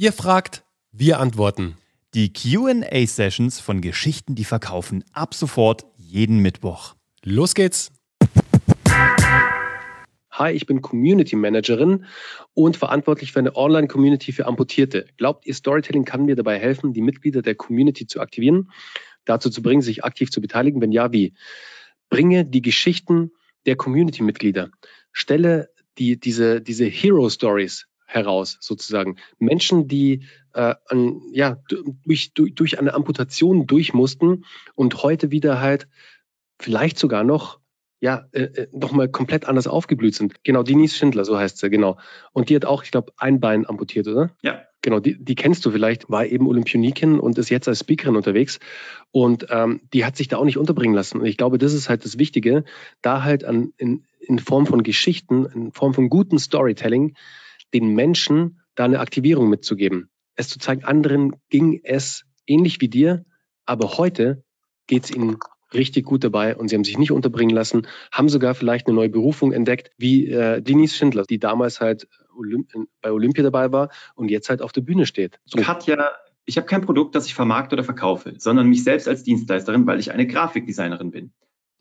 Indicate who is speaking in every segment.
Speaker 1: Ihr fragt, wir antworten.
Speaker 2: Die QA-Sessions von Geschichten, die verkaufen, ab sofort jeden Mittwoch.
Speaker 1: Los geht's!
Speaker 3: Hi, ich bin Community Managerin und verantwortlich für eine Online-Community für Amputierte. Glaubt ihr, Storytelling kann mir dabei helfen, die Mitglieder der Community zu aktivieren, dazu zu bringen, sich aktiv zu beteiligen? Wenn ja, wie? Bringe die Geschichten der Community-Mitglieder. Stelle die, diese, diese Hero-Stories heraus, sozusagen. Menschen, die äh, an, ja, durch, durch, durch eine Amputation durch mussten und heute wieder halt vielleicht sogar noch ja, äh, äh nochmal komplett anders aufgeblüht sind. Genau, Denise Schindler, so heißt sie, genau. Und die hat auch, ich glaube, ein Bein amputiert, oder?
Speaker 4: Ja.
Speaker 3: Genau, die, die kennst du vielleicht, war eben Olympionikin und ist jetzt als Speakerin unterwegs. Und ähm, die hat sich da auch nicht unterbringen lassen. Und ich glaube, das ist halt das Wichtige, da halt an, in, in Form von Geschichten, in Form von guten Storytelling, den Menschen da eine Aktivierung mitzugeben. Es zu zeigen, anderen ging es ähnlich wie dir, aber heute geht es ihnen richtig gut dabei und sie haben sich nicht unterbringen lassen, haben sogar vielleicht eine neue Berufung entdeckt, wie äh, Denise Schindler, die damals halt Olymp bei Olympia dabei war und jetzt halt auf der Bühne steht.
Speaker 4: So. Katja, ich habe kein Produkt, das ich vermarkte oder verkaufe, sondern mich selbst als Dienstleisterin, weil ich eine Grafikdesignerin bin.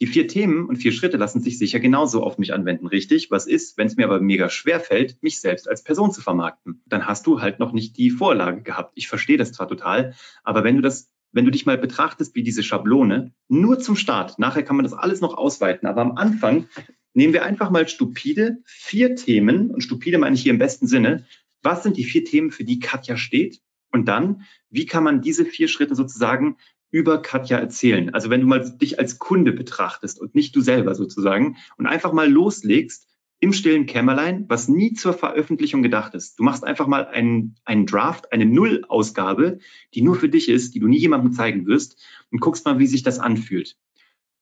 Speaker 4: Die vier Themen und vier Schritte lassen sich sicher genauso auf mich anwenden, richtig? Was ist, wenn es mir aber mega schwer fällt, mich selbst als Person zu vermarkten? Dann hast du halt noch nicht die Vorlage gehabt. Ich verstehe das zwar total, aber wenn du das wenn du dich mal betrachtest wie diese Schablone, nur zum Start, nachher kann man das alles noch ausweiten, aber am Anfang nehmen wir einfach mal stupide vier Themen, und stupide meine ich hier im besten Sinne, was sind die vier Themen, für die Katja steht? Und dann, wie kann man diese vier Schritte sozusagen über Katja erzählen. Also wenn du mal dich als Kunde betrachtest und nicht du selber sozusagen und einfach mal loslegst im stillen Kämmerlein, was nie zur Veröffentlichung gedacht ist. Du machst einfach mal einen, einen Draft, eine Nullausgabe, die nur für dich ist, die du nie jemandem zeigen wirst und guckst mal, wie sich das anfühlt.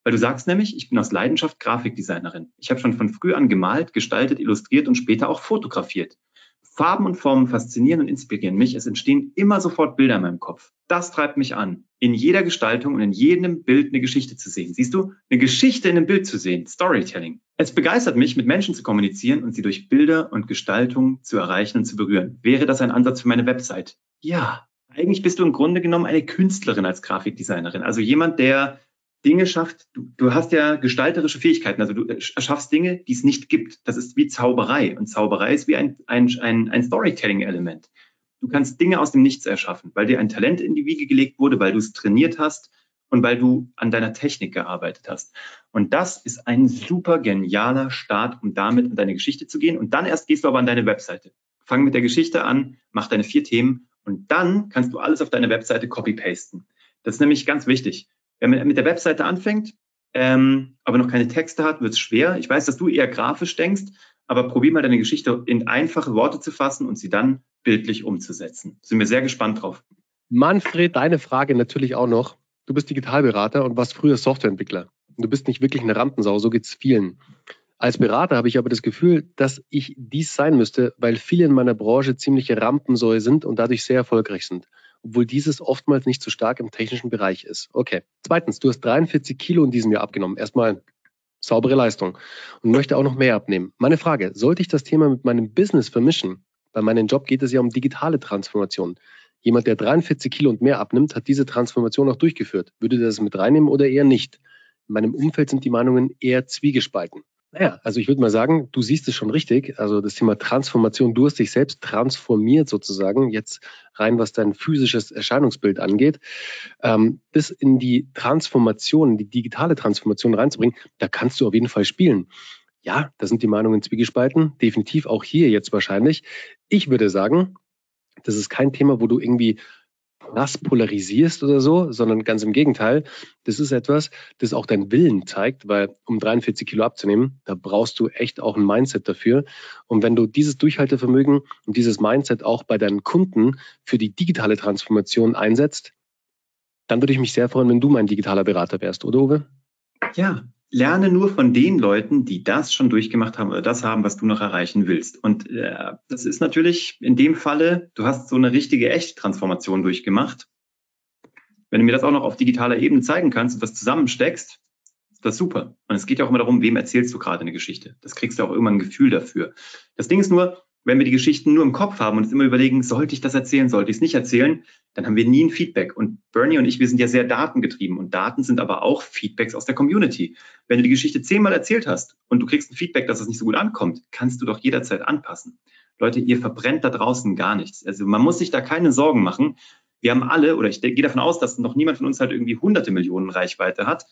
Speaker 4: Weil du sagst nämlich, ich bin aus Leidenschaft Grafikdesignerin. Ich habe schon von früh an gemalt, gestaltet, illustriert und später auch fotografiert. Farben und Formen faszinieren und inspirieren mich. Es entstehen immer sofort Bilder in meinem Kopf. Das treibt mich an, in jeder Gestaltung und in jedem Bild eine Geschichte zu sehen. Siehst du, eine Geschichte in einem Bild zu sehen, Storytelling. Es begeistert mich, mit Menschen zu kommunizieren und sie durch Bilder und Gestaltung zu erreichen und zu berühren. Wäre das ein Ansatz für meine Website? Ja. Eigentlich bist du im Grunde genommen eine Künstlerin als Grafikdesignerin. Also jemand, der Dinge schafft, du, du hast ja gestalterische Fähigkeiten, also du erschaffst Dinge, die es nicht gibt. Das ist wie Zauberei. Und Zauberei ist wie ein, ein, ein, ein Storytelling-Element. Du kannst Dinge aus dem Nichts erschaffen, weil dir ein Talent in die Wiege gelegt wurde, weil du es trainiert hast und weil du an deiner Technik gearbeitet hast. Und das ist ein super genialer Start, um damit an deine Geschichte zu gehen. Und dann erst gehst du aber an deine Webseite. Fang mit der Geschichte an, mach deine vier Themen und dann kannst du alles auf deine Webseite copy-pasten. Das ist nämlich ganz wichtig. Wenn man mit der Webseite anfängt, ähm, aber noch keine Texte hat, wird es schwer. Ich weiß, dass du eher grafisch denkst, aber probier mal deine Geschichte in einfache Worte zu fassen und sie dann bildlich umzusetzen. Sind wir sehr gespannt drauf.
Speaker 3: Manfred, deine Frage natürlich auch noch. Du bist Digitalberater und warst früher Softwareentwickler. Du bist nicht wirklich eine Rampensau, so geht's vielen. Als Berater habe ich aber das Gefühl, dass ich dies sein müsste, weil viele in meiner Branche ziemliche Rampensäue sind und dadurch sehr erfolgreich sind obwohl dieses oftmals nicht so stark im technischen Bereich ist. Okay. Zweitens, du hast 43 Kilo in diesem Jahr abgenommen. Erstmal saubere Leistung und möchte auch noch mehr abnehmen. Meine Frage, sollte ich das Thema mit meinem Business vermischen? Bei meinem Job geht es ja um digitale Transformation. Jemand, der 43 Kilo und mehr abnimmt, hat diese Transformation auch durchgeführt. Würde das mit reinnehmen oder eher nicht? In meinem Umfeld sind die Meinungen eher zwiegespalten. Naja, also ich würde mal sagen, du siehst es schon richtig. Also das Thema Transformation, du hast dich selbst transformiert sozusagen, jetzt rein was dein physisches Erscheinungsbild angeht. Ähm, das in die Transformation, die digitale Transformation reinzubringen, da kannst du auf jeden Fall spielen. Ja, da sind die Meinungen zwiegespalten, definitiv auch hier jetzt wahrscheinlich. Ich würde sagen, das ist kein Thema, wo du irgendwie krass polarisierst oder so, sondern ganz im Gegenteil. Das ist etwas, das auch deinen Willen zeigt, weil um 43 Kilo abzunehmen, da brauchst du echt auch ein Mindset dafür. Und wenn du dieses Durchhaltevermögen und dieses Mindset auch bei deinen Kunden für die digitale Transformation einsetzt, dann würde ich mich sehr freuen, wenn du mein digitaler Berater wärst, oder Uwe?
Speaker 4: Ja, lerne nur von den Leuten, die das schon durchgemacht haben oder das haben, was du noch erreichen willst. Und äh, das ist natürlich in dem Falle, du hast so eine richtige Echt-Transformation durchgemacht. Wenn du mir das auch noch auf digitaler Ebene zeigen kannst und das zusammensteckst, ist das super. Und es geht ja auch immer darum, wem erzählst du gerade eine Geschichte. Das kriegst du auch immer ein Gefühl dafür. Das Ding ist nur, Wenn wir die Geschichten nur im Kopf haben und uns immer überlegen, sollte ich das erzählen, sollte ich es nicht erzählen, dann haben wir nie ein Feedback. Und Bernie und ich, wir sind ja sehr datengetrieben und Daten sind aber auch Feedbacks aus der Community. Wenn du die Geschichte zehnmal erzählt hast und du kriegst ein Feedback, dass es nicht so gut ankommt, kannst du doch jederzeit anpassen. Leute, ihr verbrennt da draußen gar nichts. Also man muss sich da keine Sorgen machen. Wir haben alle, oder ich gehe davon aus, dass noch niemand von uns halt irgendwie hunderte Millionen Reichweite hat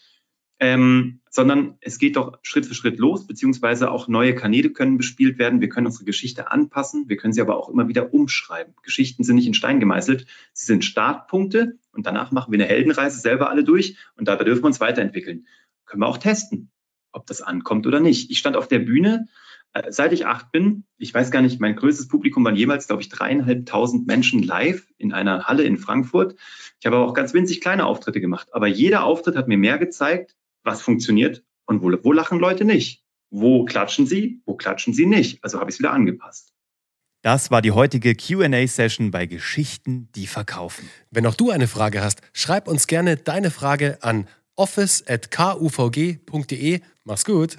Speaker 4: ähm, sondern es geht doch Schritt für Schritt los, beziehungsweise auch neue Kanäle können bespielt werden. Wir können unsere Geschichte anpassen, wir können sie aber auch immer wieder umschreiben. Geschichten sind nicht in Stein gemeißelt, sie sind Startpunkte und danach machen wir eine Heldenreise selber alle durch und dabei dürfen wir uns weiterentwickeln. Können wir auch testen, ob das ankommt oder nicht. Ich stand auf der Bühne, äh, seit ich acht bin, ich weiß gar nicht, mein größtes Publikum waren jeweils, glaube ich, dreieinhalbtausend Menschen live in einer Halle in Frankfurt. Ich habe aber auch ganz winzig kleine Auftritte gemacht. Aber jeder Auftritt hat mir mehr gezeigt, was funktioniert und wo, wo lachen Leute nicht. Wo klatschen sie, wo klatschen sie nicht. Also habe ich es wieder angepasst.
Speaker 2: Das war die heutige QA-Session bei Geschichten, die verkaufen.
Speaker 1: Wenn auch du eine Frage hast, schreib uns gerne deine Frage an office.kuvg.de. Mach's gut.